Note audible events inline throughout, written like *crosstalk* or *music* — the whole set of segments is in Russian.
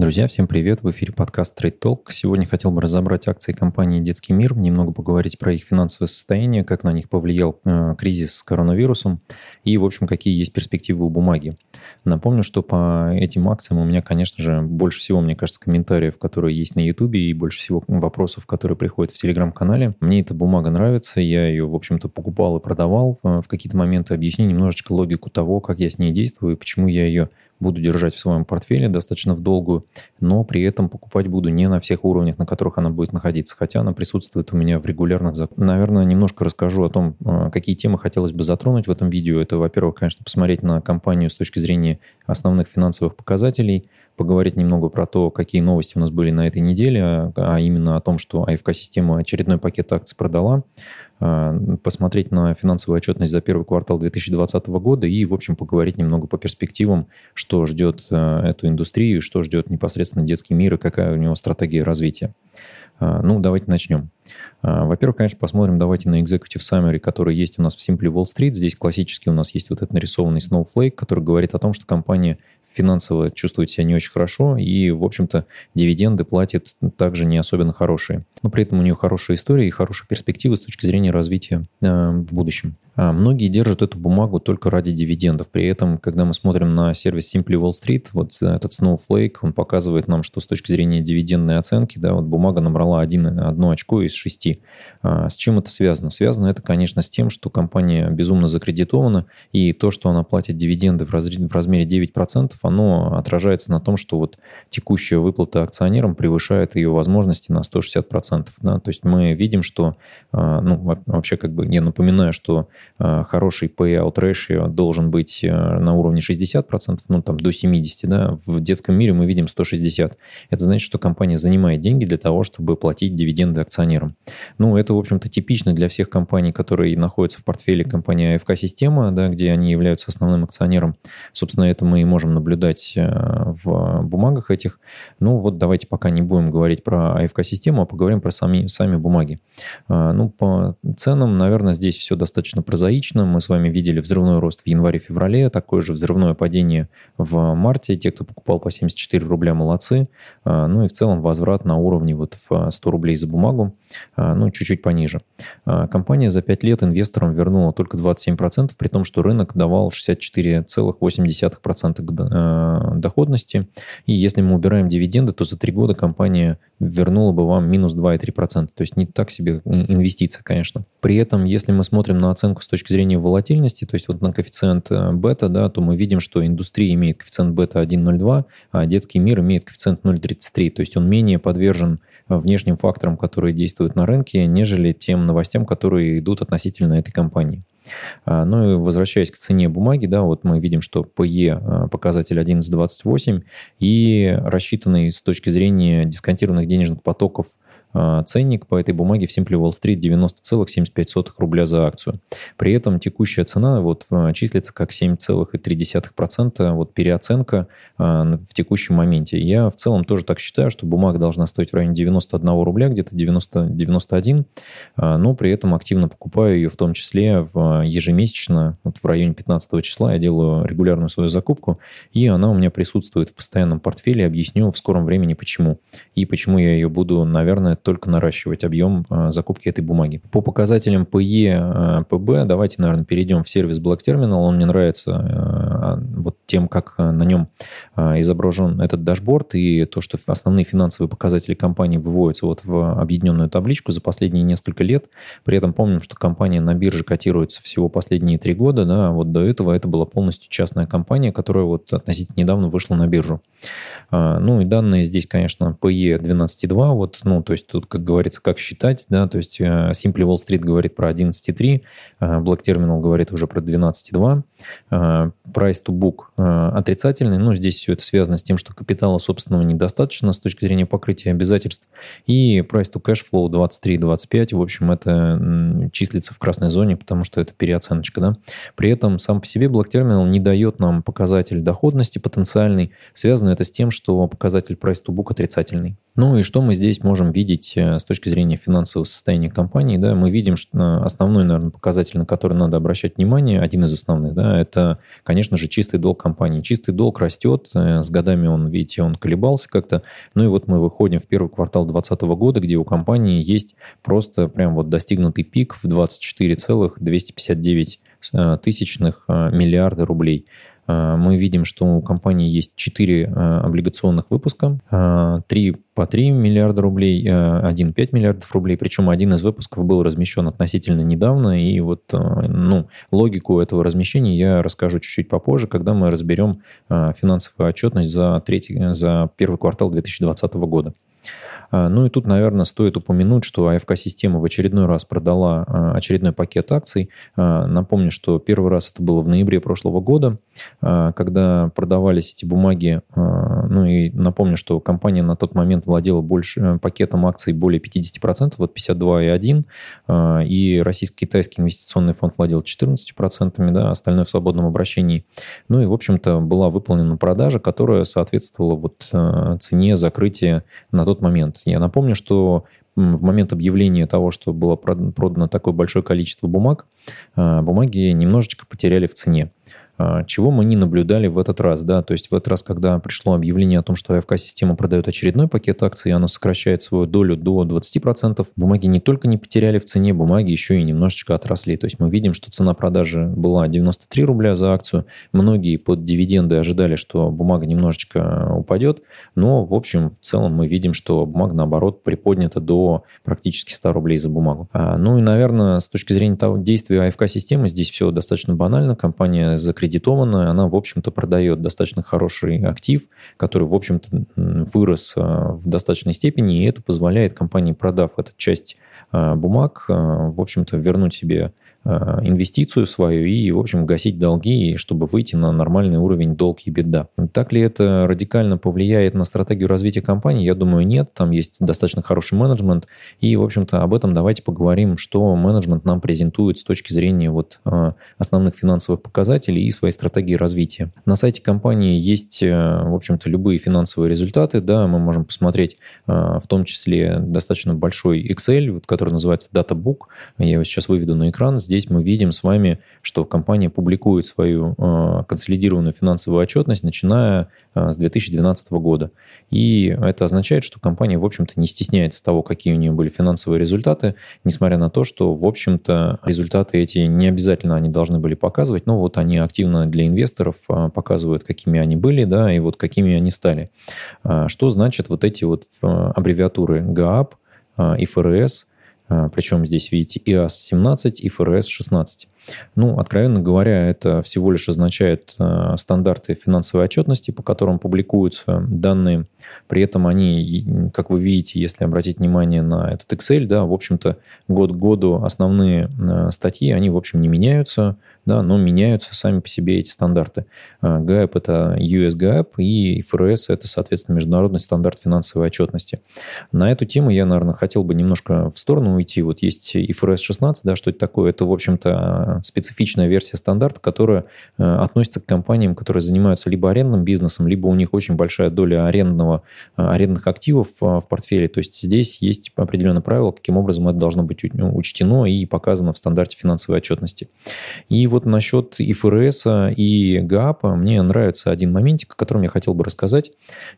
Друзья, всем привет! В эфире подкаст Trade Talk. Сегодня хотел бы разобрать акции компании «Детский мир», немного поговорить про их финансовое состояние, как на них повлиял э, кризис с коронавирусом и, в общем, какие есть перспективы у бумаги. Напомню, что по этим акциям у меня, конечно же, больше всего, мне кажется, комментариев, которые есть на YouTube, и больше всего вопросов, которые приходят в Телеграм-канале. Мне эта бумага нравится, я ее, в общем-то, покупал и продавал. В какие-то моменты объясню немножечко логику того, как я с ней действую и почему я ее буду держать в своем портфеле достаточно в долгую, но при этом покупать буду не на всех уровнях, на которых она будет находиться, хотя она присутствует у меня в регулярных закупках. Наверное, немножко расскажу о том, э, какие темы хотелось бы затронуть в этом видео. Это, во-первых, конечно, посмотреть на компанию с точки зрения основных финансовых показателей, поговорить немного про то, какие новости у нас были на этой неделе, а именно о том, что АФК-система очередной пакет акций продала, а, посмотреть на финансовую отчетность за первый квартал 2020 года и, в общем, поговорить немного по перспективам, что ждет а, эту индустрию, что ждет непосредственно детский мир и какая у него стратегия развития. А, ну, давайте начнем. Во-первых, конечно, посмотрим давайте на Executive Summary, который есть у нас в Simply Wall Street. Здесь классически у нас есть вот этот нарисованный Snowflake, который говорит о том, что компания финансово чувствует себя не очень хорошо, и, в общем-то, дивиденды платит также не особенно хорошие. Но при этом у нее хорошая история и хорошие перспективы с точки зрения развития э, в будущем. А многие держат эту бумагу только ради дивидендов. При этом, когда мы смотрим на сервис Simply Wall Street, вот этот Snowflake, он показывает нам, что с точки зрения дивидендной оценки, да, вот бумага набрала один, одно очко из шести. А с чем это связано? Связано это, конечно, с тем, что компания безумно закредитована, и то, что она платит дивиденды в, размере 9%, оно отражается на том, что вот текущая выплата акционерам превышает ее возможности на 160%. Да? То есть мы видим, что, а, ну, вообще как бы, я напоминаю, что Э, хороший payout ratio должен быть э, на уровне 60%, ну там до 70%, да, в детском мире мы видим 160%. Это значит, что компания занимает деньги для того, чтобы платить дивиденды акционерам. Ну, это, в общем-то, типично для всех компаний, которые находятся в портфеле компании АФК-система, да, где они являются основным акционером. Собственно, это мы и можем наблюдать э, в бумагах этих. Ну, вот давайте пока не будем говорить про АФК-систему, а поговорим про сами, сами бумаги. Ну, по ценам, наверное, здесь все достаточно прозаично. Мы с вами видели взрывной рост в январе-феврале, такое же взрывное падение в марте. Те, кто покупал по 74 рубля, молодцы. А, ну и в целом возврат на уровне вот в 100 рублей за бумагу, ну чуть-чуть пониже. А, компания за 5 лет инвесторам вернула только 27%, при том, что рынок давал 64,8% доходности. И если мы убираем дивиденды, то за 3 года компания вернула бы вам минус 2,3%. То есть не так себе инвестиция, конечно. При этом, если мы смотрим на оценку с точки зрения волатильности, то есть вот на коэффициент э, бета, да, то мы видим, что индустрия имеет коэффициент бета 1,02, а детский мир имеет коэффициент 0,33. То есть он менее подвержен внешним факторам, которые действуют на рынке, нежели тем новостям, которые идут относительно этой компании. А, ну и возвращаясь к цене бумаги, да, вот мы видим, что PE э, показатель 11,28 и рассчитанный с точки зрения дисконтированных денежных потоков а, ценник по этой бумаге в Simply Wall Street 90,75 рубля за акцию. При этом текущая цена вот а, числится как 7,3%, вот переоценка а, в текущем моменте. Я в целом тоже так считаю, что бумага должна стоить в районе 91 рубля, где-то 90, 91, но при этом активно покупаю ее в том числе в ежемесячно, вот в районе 15 числа я делаю регулярную свою закупку, и она у меня присутствует в постоянном портфеле, объясню в скором времени почему. И почему я ее буду, наверное, только наращивать объем а, закупки этой бумаги. По показателям PE, PB, давайте, наверное, перейдем в сервис Black Terminal. Он мне нравится а, вот тем, как на нем а, изображен этот дашборд и то, что основные финансовые показатели компании выводятся вот в объединенную табличку за последние несколько лет. При этом помним, что компания на бирже котируется всего последние три года. Да, вот до этого это была полностью частная компания, которая вот относительно недавно вышла на биржу. Ну и данные здесь, конечно, PE 12,2, вот, ну, то есть тут, как говорится, как считать, да, то есть э, Simply Wall Street говорит про 11.3, э, Black Terminal говорит уже про 12.2, э, Price to Book отрицательный, но здесь все это связано с тем, что капитала собственного недостаточно с точки зрения покрытия обязательств, и Price to Cash Flow 23-25, в общем, это числится в красной зоне, потому что это переоценочка, да. При этом сам по себе Terminal не дает нам показатель доходности потенциальный, связано это с тем, что показатель Price to Book отрицательный. Ну и что мы здесь можем видеть э, с точки зрения финансового состояния компании? Да, мы видим, что э, основной, наверное, показатель, на который надо обращать внимание, один из основных, да, это, конечно же, чистый долг компании. Чистый долг растет, э, с годами он, видите, он колебался как-то. Ну и вот мы выходим в первый квартал 2020 года, где у компании есть просто прям вот достигнутый пик в 24,259 тысячных миллиарда рублей. А, мы видим, что у компании есть 4 а, облигационных выпуска, 3 а, по 3 миллиарда рублей, 1 5 миллиардов рублей, причем один из выпусков был размещен относительно недавно, и вот ну, логику этого размещения я расскажу чуть-чуть попозже, когда мы разберем финансовую отчетность за, третий, за первый квартал 2020 года. А, ну и тут, наверное, стоит упомянуть, что АФК-система в очередной раз продала а, очередной пакет акций. А, напомню, что первый раз это было в ноябре прошлого года, когда продавались эти бумаги. Ну и напомню, что компания на тот момент владела больше э, пакетом акций более 50%, вот 52,1%, и российско-китайский инвестиционный фонд владел 14%, да, остальное в свободном обращении. Ну и, в общем-то, была выполнена продажа, которая соответствовала вот цене закрытия на тот момент. Я напомню, что в момент объявления того, что было продано такое большое количество бумаг, а, бумаги немножечко потеряли в цене. А, чего мы не наблюдали в этот раз, да, то есть в этот раз, когда пришло объявление о том, что АФК-система продает очередной пакет акций, и оно сокращает свою долю до 20%, бумаги не только не потеряли в цене, бумаги еще и немножечко отросли. То есть мы видим, что цена продажи была 93 рубля за акцию. Многие под дивиденды ожидали, что бумага немножечко упадет, но в общем, в целом мы видим, что бумага, наоборот, приподнята до практически 100 рублей за бумагу. А, ну и, наверное, с точки зрения того действия АФК-системы, здесь все достаточно банально. Компания закредитована аккредитованная, она, в общем-то, продает достаточно хороший актив, который, в общем-то, вырос а, в достаточной степени, и это позволяет компании, продав эту часть а, бумаг, а, в общем-то, вернуть себе Э, инвестицию свою и, в общем, гасить долги, чтобы выйти на нормальный уровень долг и беда. Так ли это радикально повлияет на стратегию развития компании? Я думаю, нет. Там есть достаточно хороший менеджмент. И, в общем-то, об этом давайте поговорим, что менеджмент нам презентует с точки зрения вот э, основных финансовых показателей и своей стратегии развития. На сайте компании есть, э, в общем-то, любые финансовые результаты. Да, мы можем посмотреть в том числе достаточно большой Excel, который называется DataBook. Я его сейчас выведу на экран здесь мы видим с вами, что компания публикует свою э, консолидированную финансовую отчетность, начиная э, с 2012 года. И это означает, что компания, в общем-то, не стесняется того, какие у нее были финансовые результаты, несмотря на то, что, в общем-то, результаты эти не обязательно они должны были показывать, но вот они активно для инвесторов э, показывают, какими они были, да, и вот какими они стали. Что значит вот эти вот аббревиатуры ГААП, ИФРС, а, Причем здесь, видите, ИАС-17 и ФРС-16. Ну, откровенно говоря, это всего лишь означает а, стандарты финансовой отчетности, по которым публикуются данные. При этом они, как вы видите, если обратить внимание на этот Excel, да, в общем-то, год к году основные а, статьи, они, в общем, не меняются да, но меняются сами по себе эти стандарты. GAP – это US GAAP, и FRS – это, соответственно, международный стандарт финансовой отчетности. На эту тему я, наверное, хотел бы немножко в сторону уйти. Вот есть IFRS 16, да, что это такое? Это, в общем-то, специфичная версия стандарта, которая э, относится к компаниям, которые занимаются либо арендным бизнесом, либо у них очень большая доля арендного, э, арендных активов в портфеле. То есть здесь есть определенные правила, каким образом это должно быть учтено и показано в стандарте финансовой отчетности. И вот насчет ИФРС и ГАПа мне нравится один моментик, о котором я хотел бы рассказать.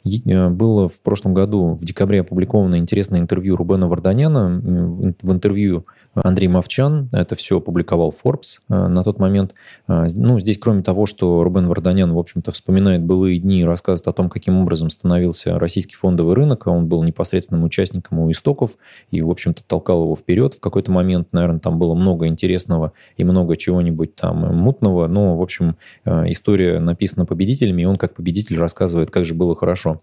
Э, было в прошлом году, в декабре, опубликовано интересное интервью Рубена Варданяна. В интервью Андрей Мовчан это все опубликовал Forbes э, на тот момент. Э, ну, здесь, кроме того, что Рубен Варданян, в общем-то, вспоминает былые дни и рассказывает о том, каким образом становился российский фондовый рынок, он был непосредственным участником у истоков и, в общем-то, толкал его вперед. В какой-то момент, наверное, там было много интересного и много чего-нибудь там мутного, но, в общем, э, история написана победителями, и он как победитель рассказывает, как же было хорошо.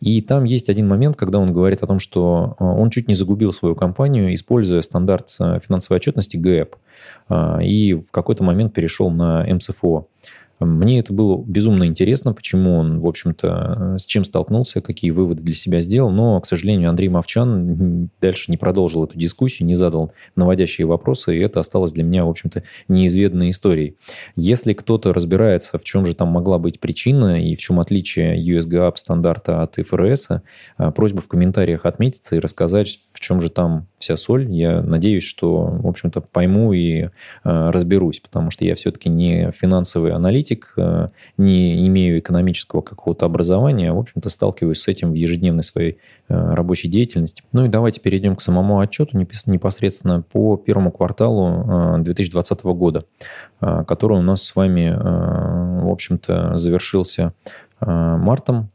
И там есть один момент, когда он говорит о том, что он чуть не загубил свою компанию, используя стандарт финансовой отчетности ГЭП, и в какой-то момент перешел на МЦФО. Мне это было безумно интересно, почему он, в общем-то, с чем столкнулся, какие выводы для себя сделал, но, к сожалению, Андрей Мовчан дальше не продолжил эту дискуссию, не задал наводящие вопросы, и это осталось для меня, в общем-то, неизведанной историей. Если кто-то разбирается, в чем же там могла быть причина и в чем отличие USGAP стандарта от ФРС, а, просьба в комментариях отметиться и рассказать, в чем же там вся соль. Я надеюсь, что, в общем-то, пойму и а, разберусь, потому что я все-таки не финансовый аналитик, а, не имею экономического какого-то образования, а, в общем-то, сталкиваюсь с этим в ежедневной своей рабочей деятельности. Ну и давайте перейдем к самому отчету непосредственно по первому кварталу 2020 года, который у нас с вами, в общем-то, завершился мартом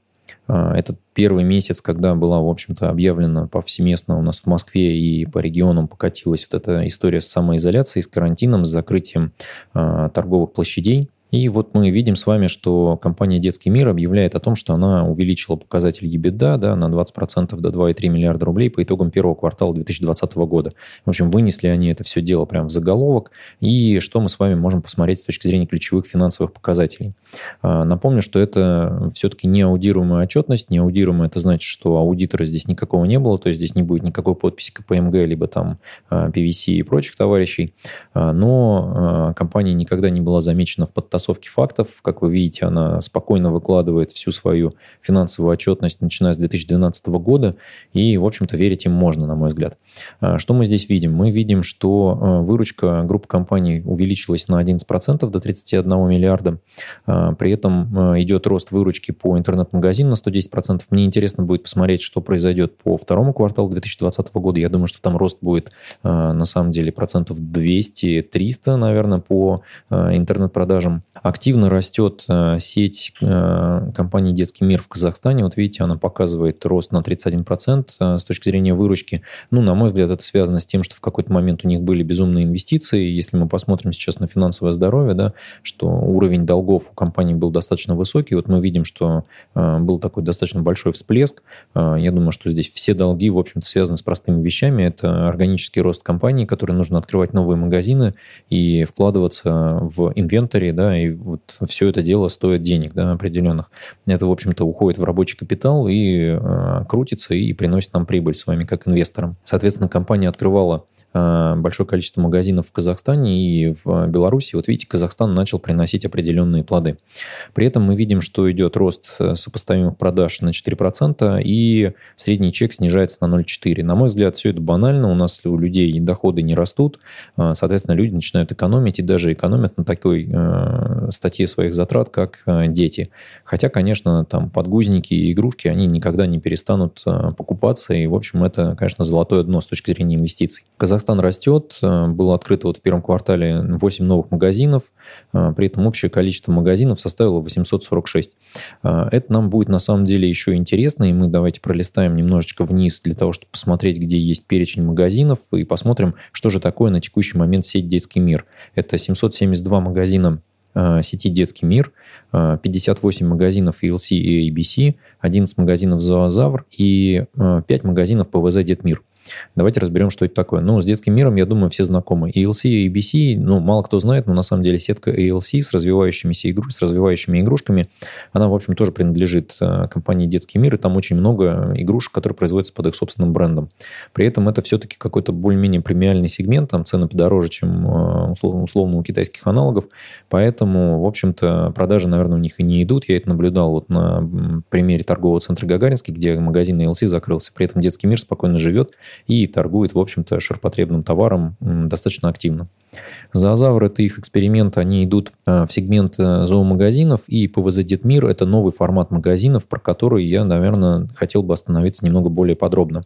а, это первый месяц, когда была, в общем-то, объявлена повсеместно у нас в Москве и по регионам покатилась вот эта история с самоизоляцией, с карантином, с закрытием э, торговых площадей. И вот мы видим с вами, что компания «Детский мир» объявляет о том, что она увеличила показатель EBITDA да, на 20% до 2,3 миллиарда рублей по итогам первого квартала 2020 года. В общем, вынесли они это все дело прямо в заголовок. И что мы с вами можем посмотреть с точки зрения ключевых финансовых показателей. А, напомню, что это все-таки не аудируемая отчетность. Не аудируемая – это значит, что аудитора здесь никакого не было, то есть здесь не будет никакой подписи КПМГ, либо там PVC а, и прочих товарищей. А, но компания никогда не была замечена в подтасовке подтасовки фактов. Как вы видите, она спокойно выкладывает всю свою финансовую отчетность, начиная с 2012 года, и, в общем-то, верить им можно, на мой взгляд. А, что мы здесь видим? Мы видим, что а, выручка группы компаний увеличилась на 11% до 31 миллиарда. А, при этом идет рост выручки по интернет-магазину на 110%. Мне интересно будет посмотреть, что произойдет по второму кварталу 2020 года. Я думаю, что там рост будет на самом деле процентов 200-300, наверное, по интернет-продажам. Активно растет э, сеть э, компании «Детский мир» в Казахстане. Вот видите, она показывает рост на 31% э, с точки зрения выручки. Ну, на мой взгляд, это связано с тем, что в какой-то момент у них были безумные инвестиции. Если мы посмотрим сейчас на финансовое здоровье, да, что уровень долгов у компании был достаточно высокий. Вот мы видим, что был такой достаточно большой всплеск. Я думаю, что здесь все долги, в общем-то, связаны с простыми вещами. Это органический рост компании, который нужно открывать новые магазины и вкладываться в инвентарь, да, и вот все это дело стоит денег да, определенных. Это, в общем-то, уходит в рабочий капитал и э, крутится и приносит нам прибыль с вами как инвесторам. Соответственно, компания открывала большое количество магазинов в Казахстане и в Беларуси. Вот видите, Казахстан начал приносить определенные плоды. При этом мы видим, что идет рост э, сопоставимых продаж на 4%, и средний чек снижается на 0,4%. На мой взгляд, все это банально. У нас у людей доходы не растут, э, соответственно, люди начинают экономить и даже экономят на такой статье своих затрат, как дети. Хотя, конечно, там подгузники и игрушки, они никогда не перестанут покупаться, и, в общем, это, конечно, золотое дно с точки зрения инвестиций. Казахстан Казахстан растет. Э, было открыто вот в первом квартале 8 новых магазинов. Э, при этом общее количество магазинов составило 846. Э, это нам будет на самом деле еще интересно. И мы давайте пролистаем немножечко вниз для того, чтобы посмотреть, где есть перечень магазинов. И посмотрим, что же такое на текущий момент сеть «Детский мир». Это 772 магазина сети «Детский мир», 58 магазинов ELC и ABC, 11 магазинов «Зоозавр» и 5 магазинов ПВЗ «Детмир». Давайте разберем, что это такое. Ну, с детским миром, я думаю, все знакомы. ELC и ABC, ну, мало кто знает, но на самом деле сетка ELC с развивающимися игру, с развивающими игрушками, она, в общем, тоже принадлежит э, компании «Детский мир», и там очень много игрушек, которые производятся под их собственным брендом. При этом это все-таки какой-то более-менее премиальный сегмент, там цены подороже, чем э, условно, условно у китайских аналогов, поэтому, в общем-то, продажи, наверное, у них и не идут. Я это наблюдал вот на примере торгового центра Гагаринский, где магазин ELC закрылся. При этом «Детский мир» спокойно живет, и торгует, в общем-то, ширпотребным товаром достаточно активно. Зоозавр – это их эксперимент, они идут а, в сегмент э, зоомагазинов, и ПВЗ Детмир – это новый формат магазинов, про который я, наверное, хотел бы остановиться немного более подробно.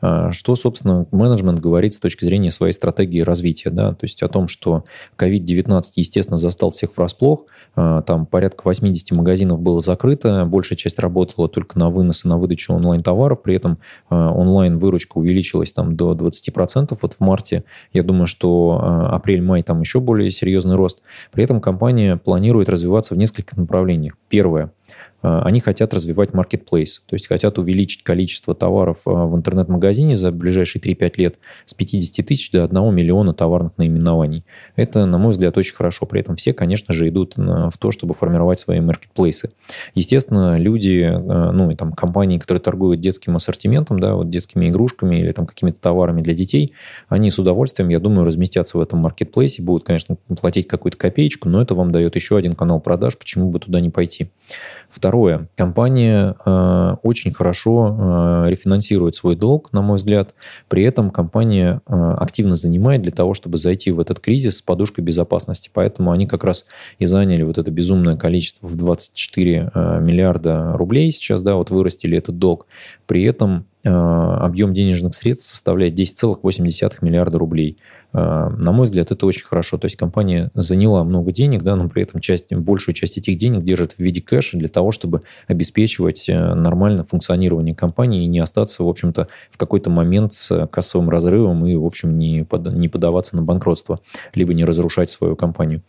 А, что, собственно, менеджмент говорит с точки зрения своей стратегии развития, да, то есть о том, что COVID-19, естественно, застал всех врасплох, там порядка 80 магазинов было закрыто, большая часть работала только на вынос и на выдачу онлайн-товаров, при этом онлайн-выручка увеличилась там до 20%, вот в марте, я думаю, что апрель-май там еще более серьезный рост. При этом компания планирует развиваться в нескольких направлениях. Первое они хотят развивать marketplace, то есть хотят увеличить количество товаров а, в интернет-магазине за ближайшие 3-5 лет с 50 тысяч до 1 миллиона товарных наименований. Это, на мой взгляд, очень хорошо. При этом все, конечно же, идут в то, чтобы формировать свои маркетплейсы. Естественно, люди, а, ну и там компании, которые торгуют детским ассортиментом, да, вот детскими игрушками или там какими-то товарами для детей, они с удовольствием, я думаю, разместятся в этом маркетплейсе, будут, конечно, платить какую-то копеечку, но это вам дает еще один канал продаж, почему бы туда не пойти. Второе. Компания э, очень хорошо э, рефинансирует свой долг, на мой взгляд. При этом компания э, активно занимает для того, чтобы зайти в этот кризис с подушкой безопасности. Поэтому они как раз и заняли вот это безумное количество в 24 э, миллиарда рублей сейчас, да, вот вырастили этот долг. При этом э, объем денежных средств составляет 10,8 миллиарда рублей. А, на мой взгляд, это очень хорошо. То есть компания заняла много денег, да, но при этом часть, большую часть этих денег держит в виде кэша для того, чтобы обеспечивать э, нормальное функционирование компании и не остаться, в общем-то, в какой-то момент с кассовым разрывом и, в общем, не, под, не подаваться на банкротство, либо не разрушать свою компанию.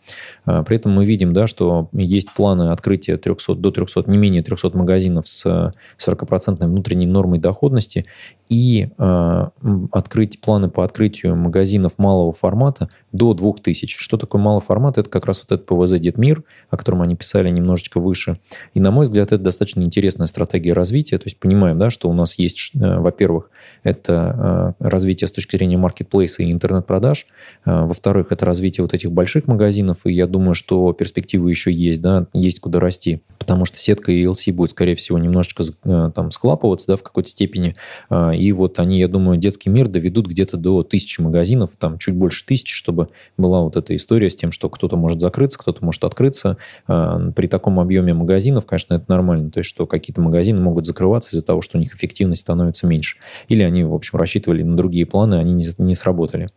А, при этом мы видим, да, что есть планы открытия 300, до 300, не менее 300 магазинов с 40% внутренней нормой доходности и э, открыть планы по открытию магазинов малого формата до 2000. Что такое малый формат? Это как раз вот этот ПВЗ Дедмир, о котором они писали немножечко выше. И, на мой взгляд, это достаточно интересная стратегия развития. То есть понимаем, да, что у нас есть, э, во-первых, это э, развитие с точки зрения маркетплейса и интернет-продаж. Э, во-вторых, это развитие вот этих больших магазинов. И я думаю, что перспективы еще есть, да, есть куда расти. Потому что сетка ELC будет, скорее всего, немножечко там склапываться, да, в какой-то степени и вот они, я думаю, детский мир доведут где-то до тысячи магазинов, там чуть больше тысячи, чтобы была вот эта история с тем, что кто-то может закрыться, кто-то может открыться. А, при таком объеме магазинов, конечно, это нормально. То есть, что какие-то магазины могут закрываться из-за того, что у них эффективность становится меньше. Или они, в общем, рассчитывали на другие планы, они не, не сработали.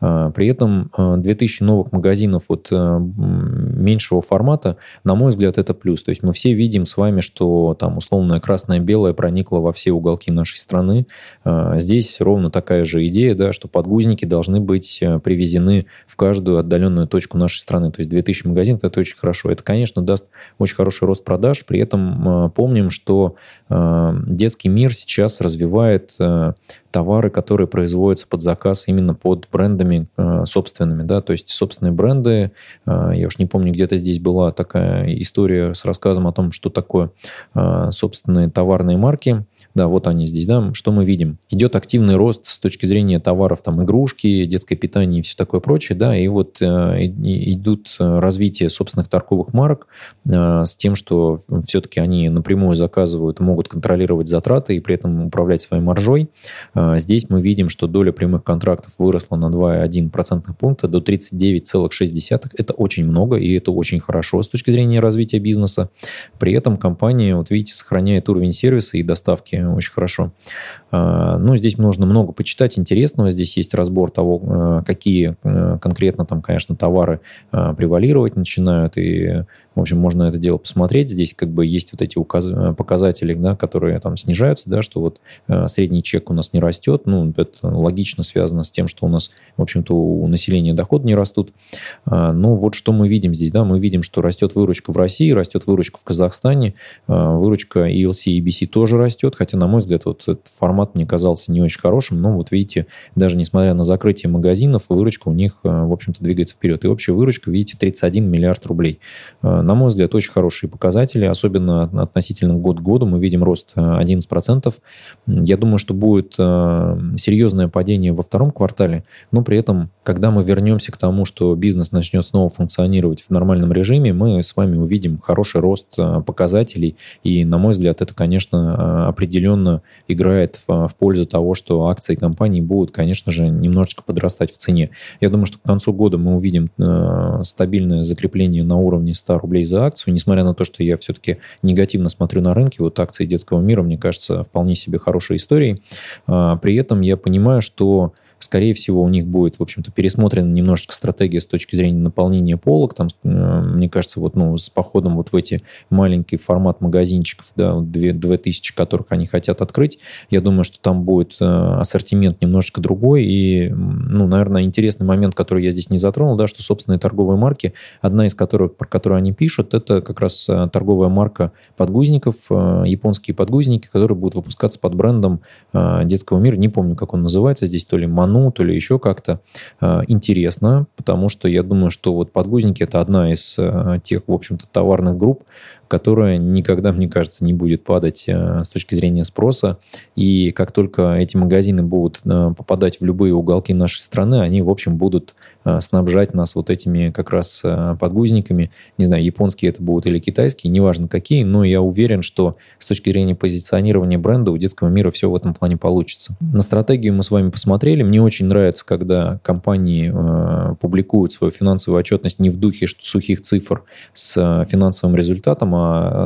А, при этом 2000 а, новых магазинов вот меньшего формата, на мой взгляд, это плюс. То есть мы все видим с вами, что там условная красное-белое проникло во все уголки нашей страны. Здесь ровно такая же идея, да, что подгузники должны быть э, в каждую отдаленную точку нашей страны. То есть 2000 магазинов – это очень хорошо. Это, конечно, даст очень хороший рост продаж. При этом а, помним, что а, детский мир сейчас развивает э, товары, которые производятся под заказ именно под брендами собственными, да, то есть собственные бренды. Я уж не помню, где-то здесь была такая история с рассказом о том, что такое собственные товарные марки – да, вот они здесь, да. Что мы видим? Идет активный рост с точки зрения товаров, там, игрушки, детское питание и все такое прочее, да, и вот э, идут э, развитие собственных торговых марок э, с тем, что все-таки они напрямую заказывают, могут контролировать затраты и при этом управлять своей маржой. Э, здесь мы видим, что доля прямых контрактов выросла на 2,1 процентных пункта до 39,6. Это очень много, и это очень хорошо с точки зрения развития бизнеса. При этом компания, вот видите, сохраняет уровень сервиса и доставки очень хорошо. А, ну, здесь нужно много почитать интересного. Здесь есть разбор того, э, какие э, конкретно там, конечно, товары э, превалировать начинают и в общем, можно это дело посмотреть. Здесь как бы есть вот эти указ... показатели, да, которые там снижаются, да, что вот э, средний чек у нас не растет. Ну, это логично связано с тем, что у нас, в общем-то, у населения доходы не растут. А, но вот что мы видим здесь, да, мы видим, что растет выручка в России, растет выручка в Казахстане, а, выручка ELC и EBC тоже растет, хотя, на мой взгляд, вот этот формат мне казался не очень хорошим, но вот видите, даже несмотря на закрытие магазинов, выручка у них, э, в общем-то, двигается вперед. И общая выручка, видите, 31 миллиард рублей. На мой взгляд, очень хорошие показатели, особенно относительно год к году. Мы видим рост 11%. Э, Я думаю, что будет э, серьезное падение во втором квартале, но при этом, когда мы вернемся к тому, что бизнес начнет снова функционировать в нормальном режиме, мы с вами увидим хороший рост э, показателей. И, на мой взгляд, это, конечно, определенно играет в, в пользу того, что акции компании будут, конечно же, немножечко подрастать в цене. Я думаю, что к концу года мы увидим стабильное закрепление на уровне 100 рублей рублей за акцию, несмотря на то, что я все-таки негативно смотрю на рынки, вот акции детского мира, мне кажется, вполне себе хорошей историей. А, при этом я понимаю, что Скорее всего, у них будет, в общем-то, пересмотрена немножечко стратегия с точки зрения наполнения полок. Там, мне кажется, вот, ну, с походом вот в эти маленький формат магазинчиков, да, 2000, которых они хотят открыть, я думаю, что там будет ассортимент немножечко другой. И, ну, наверное, интересный момент, который я здесь не затронул, да, что собственные торговые марки, одна из которых, про которую они пишут, это как раз торговая марка подгузников, японские подгузники, которые будут выпускаться под брендом детского мира. Не помню, как он называется здесь, то ли Ману, то ли еще как-то. Интересно, потому что я думаю, что вот подгузники это одна из тех, в общем-то, товарных групп, которая никогда, мне кажется, не будет падать э, с точки зрения спроса. И как только эти магазины будут э, попадать в любые уголки нашей страны, они, в общем, будут э, снабжать нас вот этими как раз подгузниками. Не знаю, японские это будут или китайские, неважно какие, но я уверен, что с точки зрения позиционирования бренда у детского мира все в этом плане получится. На стратегию мы с вами посмотрели. Мне очень нравится, когда компании публикуют свою финансовую отчетность не в духе сухих цифр с финансовым результатом,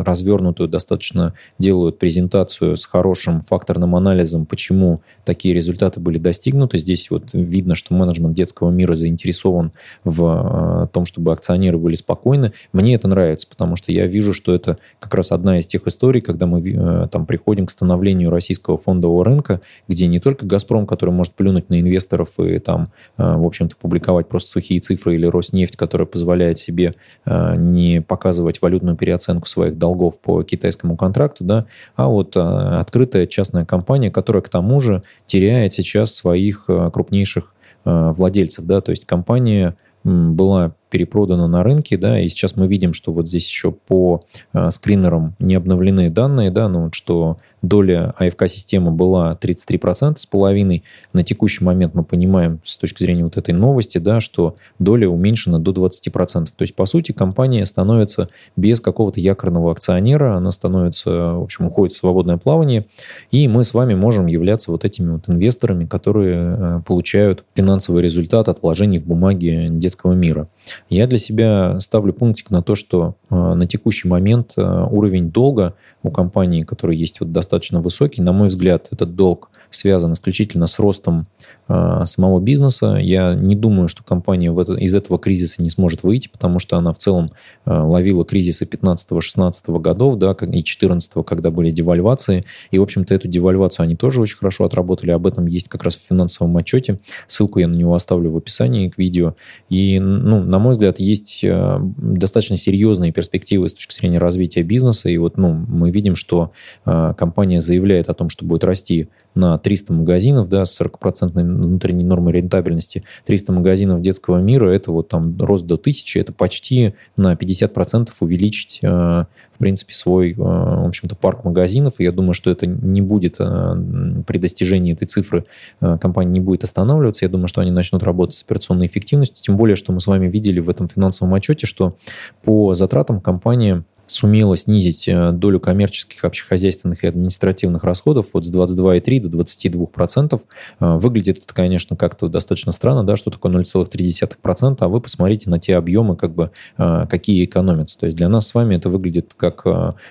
развернутую достаточно делают презентацию с хорошим факторным анализом, почему такие результаты были достигнуты. Здесь вот видно, что менеджмент детского мира заинтересован в э, том, чтобы акционеры были спокойны. Мне это нравится, потому что я вижу, что это как раз одна из тех историй, когда мы э, там приходим к становлению российского фондового рынка, где не только «Газпром», который может плюнуть на инвесторов и там, в общем-то, публиковать просто сухие цифры, или «Роснефть», которая позволяет себе не показывать валютную переоценку оценку своих долгов по китайскому контракту, да, а вот а, открытая частная компания, которая к тому же теряет сейчас своих а, крупнейших а, владельцев, да, то есть компания была перепродана на рынке, да, и сейчас мы видим, что вот здесь еще по э, скринерам не обновлены данные, да, ну, что доля АФК-системы была 33% с половиной. На текущий момент мы понимаем с точки зрения вот этой новости, да, что доля уменьшена до 20%. То есть, по сути, компания становится без какого-то якорного акционера, она становится, в общем, уходит в свободное плавание, и мы с вами можем являться вот этими вот инвесторами, которые э, получают финансовый результат от вложений в бумаги детского мира. Я для себя ставлю пунктик на то, что э, на текущий момент э, уровень долга у компании, который есть вот достаточно высокий, на мой взгляд, этот долг связан исключительно с ростом э, самого бизнеса. Я не думаю, что компания в это, из этого кризиса не сможет выйти, потому что она в целом э, ловила кризисы 15-16 годов, да, и 14 когда были девальвации. И, в общем-то, эту девальвацию они тоже очень хорошо отработали. Об этом есть как раз в финансовом отчете. Ссылку я на него оставлю в описании к видео. И, ну, на мой взгляд, есть э, достаточно серьезные перспективы с точки зрения развития бизнеса. И вот, ну, мы видим, что э, компания заявляет о том, что будет расти на 300 магазинов, да, с 40% внутренней нормой рентабельности, 300 магазинов детского мира, это вот там рост до 1000, это почти на 50% увеличить, э, в принципе, свой, э, в общем-то, парк магазинов. И я думаю, что это не будет э, при достижении этой цифры компания не будет останавливаться. Я думаю, что они начнут работать с операционной эффективностью. Тем более, что мы с вами видели в этом финансовом отчете, что по затратам компания сумела снизить э, долю коммерческих, общехозяйственных и административных расходов вот с 22,3 до 22%. Э, выглядит это, конечно, как-то достаточно странно, да, что такое 0,3%, а вы посмотрите на те объемы, как бы, э, какие экономятся. То есть для нас с вами это выглядит как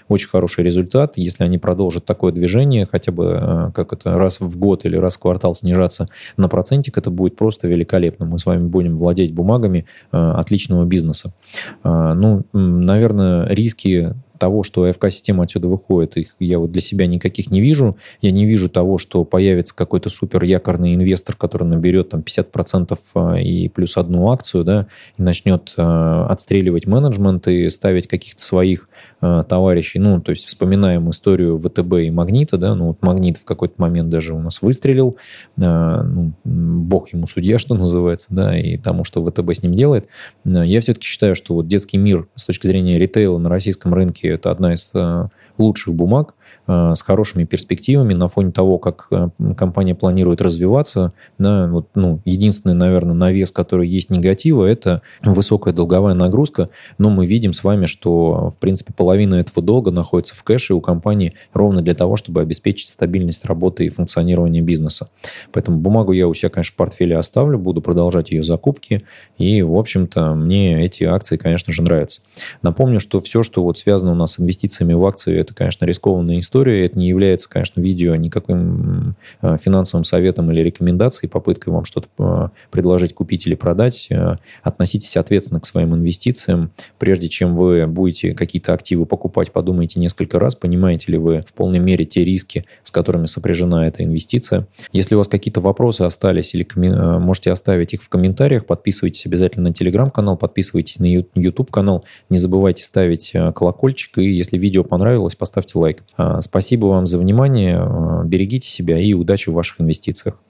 очень хороший результат. Если они продолжат такое движение, хотя бы как это раз в год или раз в квартал снижаться на процентик, это будет просто великолепно. Мы с вами будем владеть бумагами отличного бизнеса. Ну, наверное, риски риски того, что АФК-система отсюда выходит, их я вот для себя никаких не вижу. Я не вижу того, что появится какой-то супер якорный инвестор, который наберет там 50% а, и плюс одну акцию, да, и начнет э, отстреливать менеджмент и ставить каких-то своих э, товарищей. Ну, то есть вспоминаем историю ВТБ и Магнита, да, ну вот Магнит в какой-то момент даже у нас выстрелил, э, ну, бог ему судья, *laughs* что называется, да, и тому, что ВТБ с ним делает. Я все-таки считаю, что вот детский мир с точки зрения ритейла на российском рынке это одна из э, лучших бумаг, с хорошими перспективами на фоне того, как э, компания планирует развиваться. Да, вот, ну, единственный, наверное, навес, который есть негатива, это высокая долговая нагрузка. Но мы видим с вами, что, в принципе, половина этого долга находится в кэше у компании ровно для того, чтобы обеспечить стабильность работы и функционирования бизнеса. Поэтому бумагу я у себя, конечно, в портфеле оставлю, буду продолжать ее закупки. И, в общем-то, мне эти акции, конечно же, нравятся. Напомню, что все, что вот связано у нас с инвестициями в акции, это, конечно, рискованная история история. Это не является, конечно, видео никаким финансовым советом или рекомендацией, попыткой вам что-то предложить, купить или продать. Относитесь ответственно к своим инвестициям. Прежде чем вы будете какие-то активы покупать, подумайте несколько раз, понимаете ли вы в полной мере те риски, с которыми сопряжена эта инвестиция. Если у вас какие-то вопросы остались или можете оставить их в комментариях, подписывайтесь обязательно на телеграм-канал, подписывайтесь на YouTube-канал, не забывайте ставить колокольчик, и если видео понравилось, поставьте лайк. Спасибо вам за внимание, э, берегите себя и удачи в ваших инвестициях.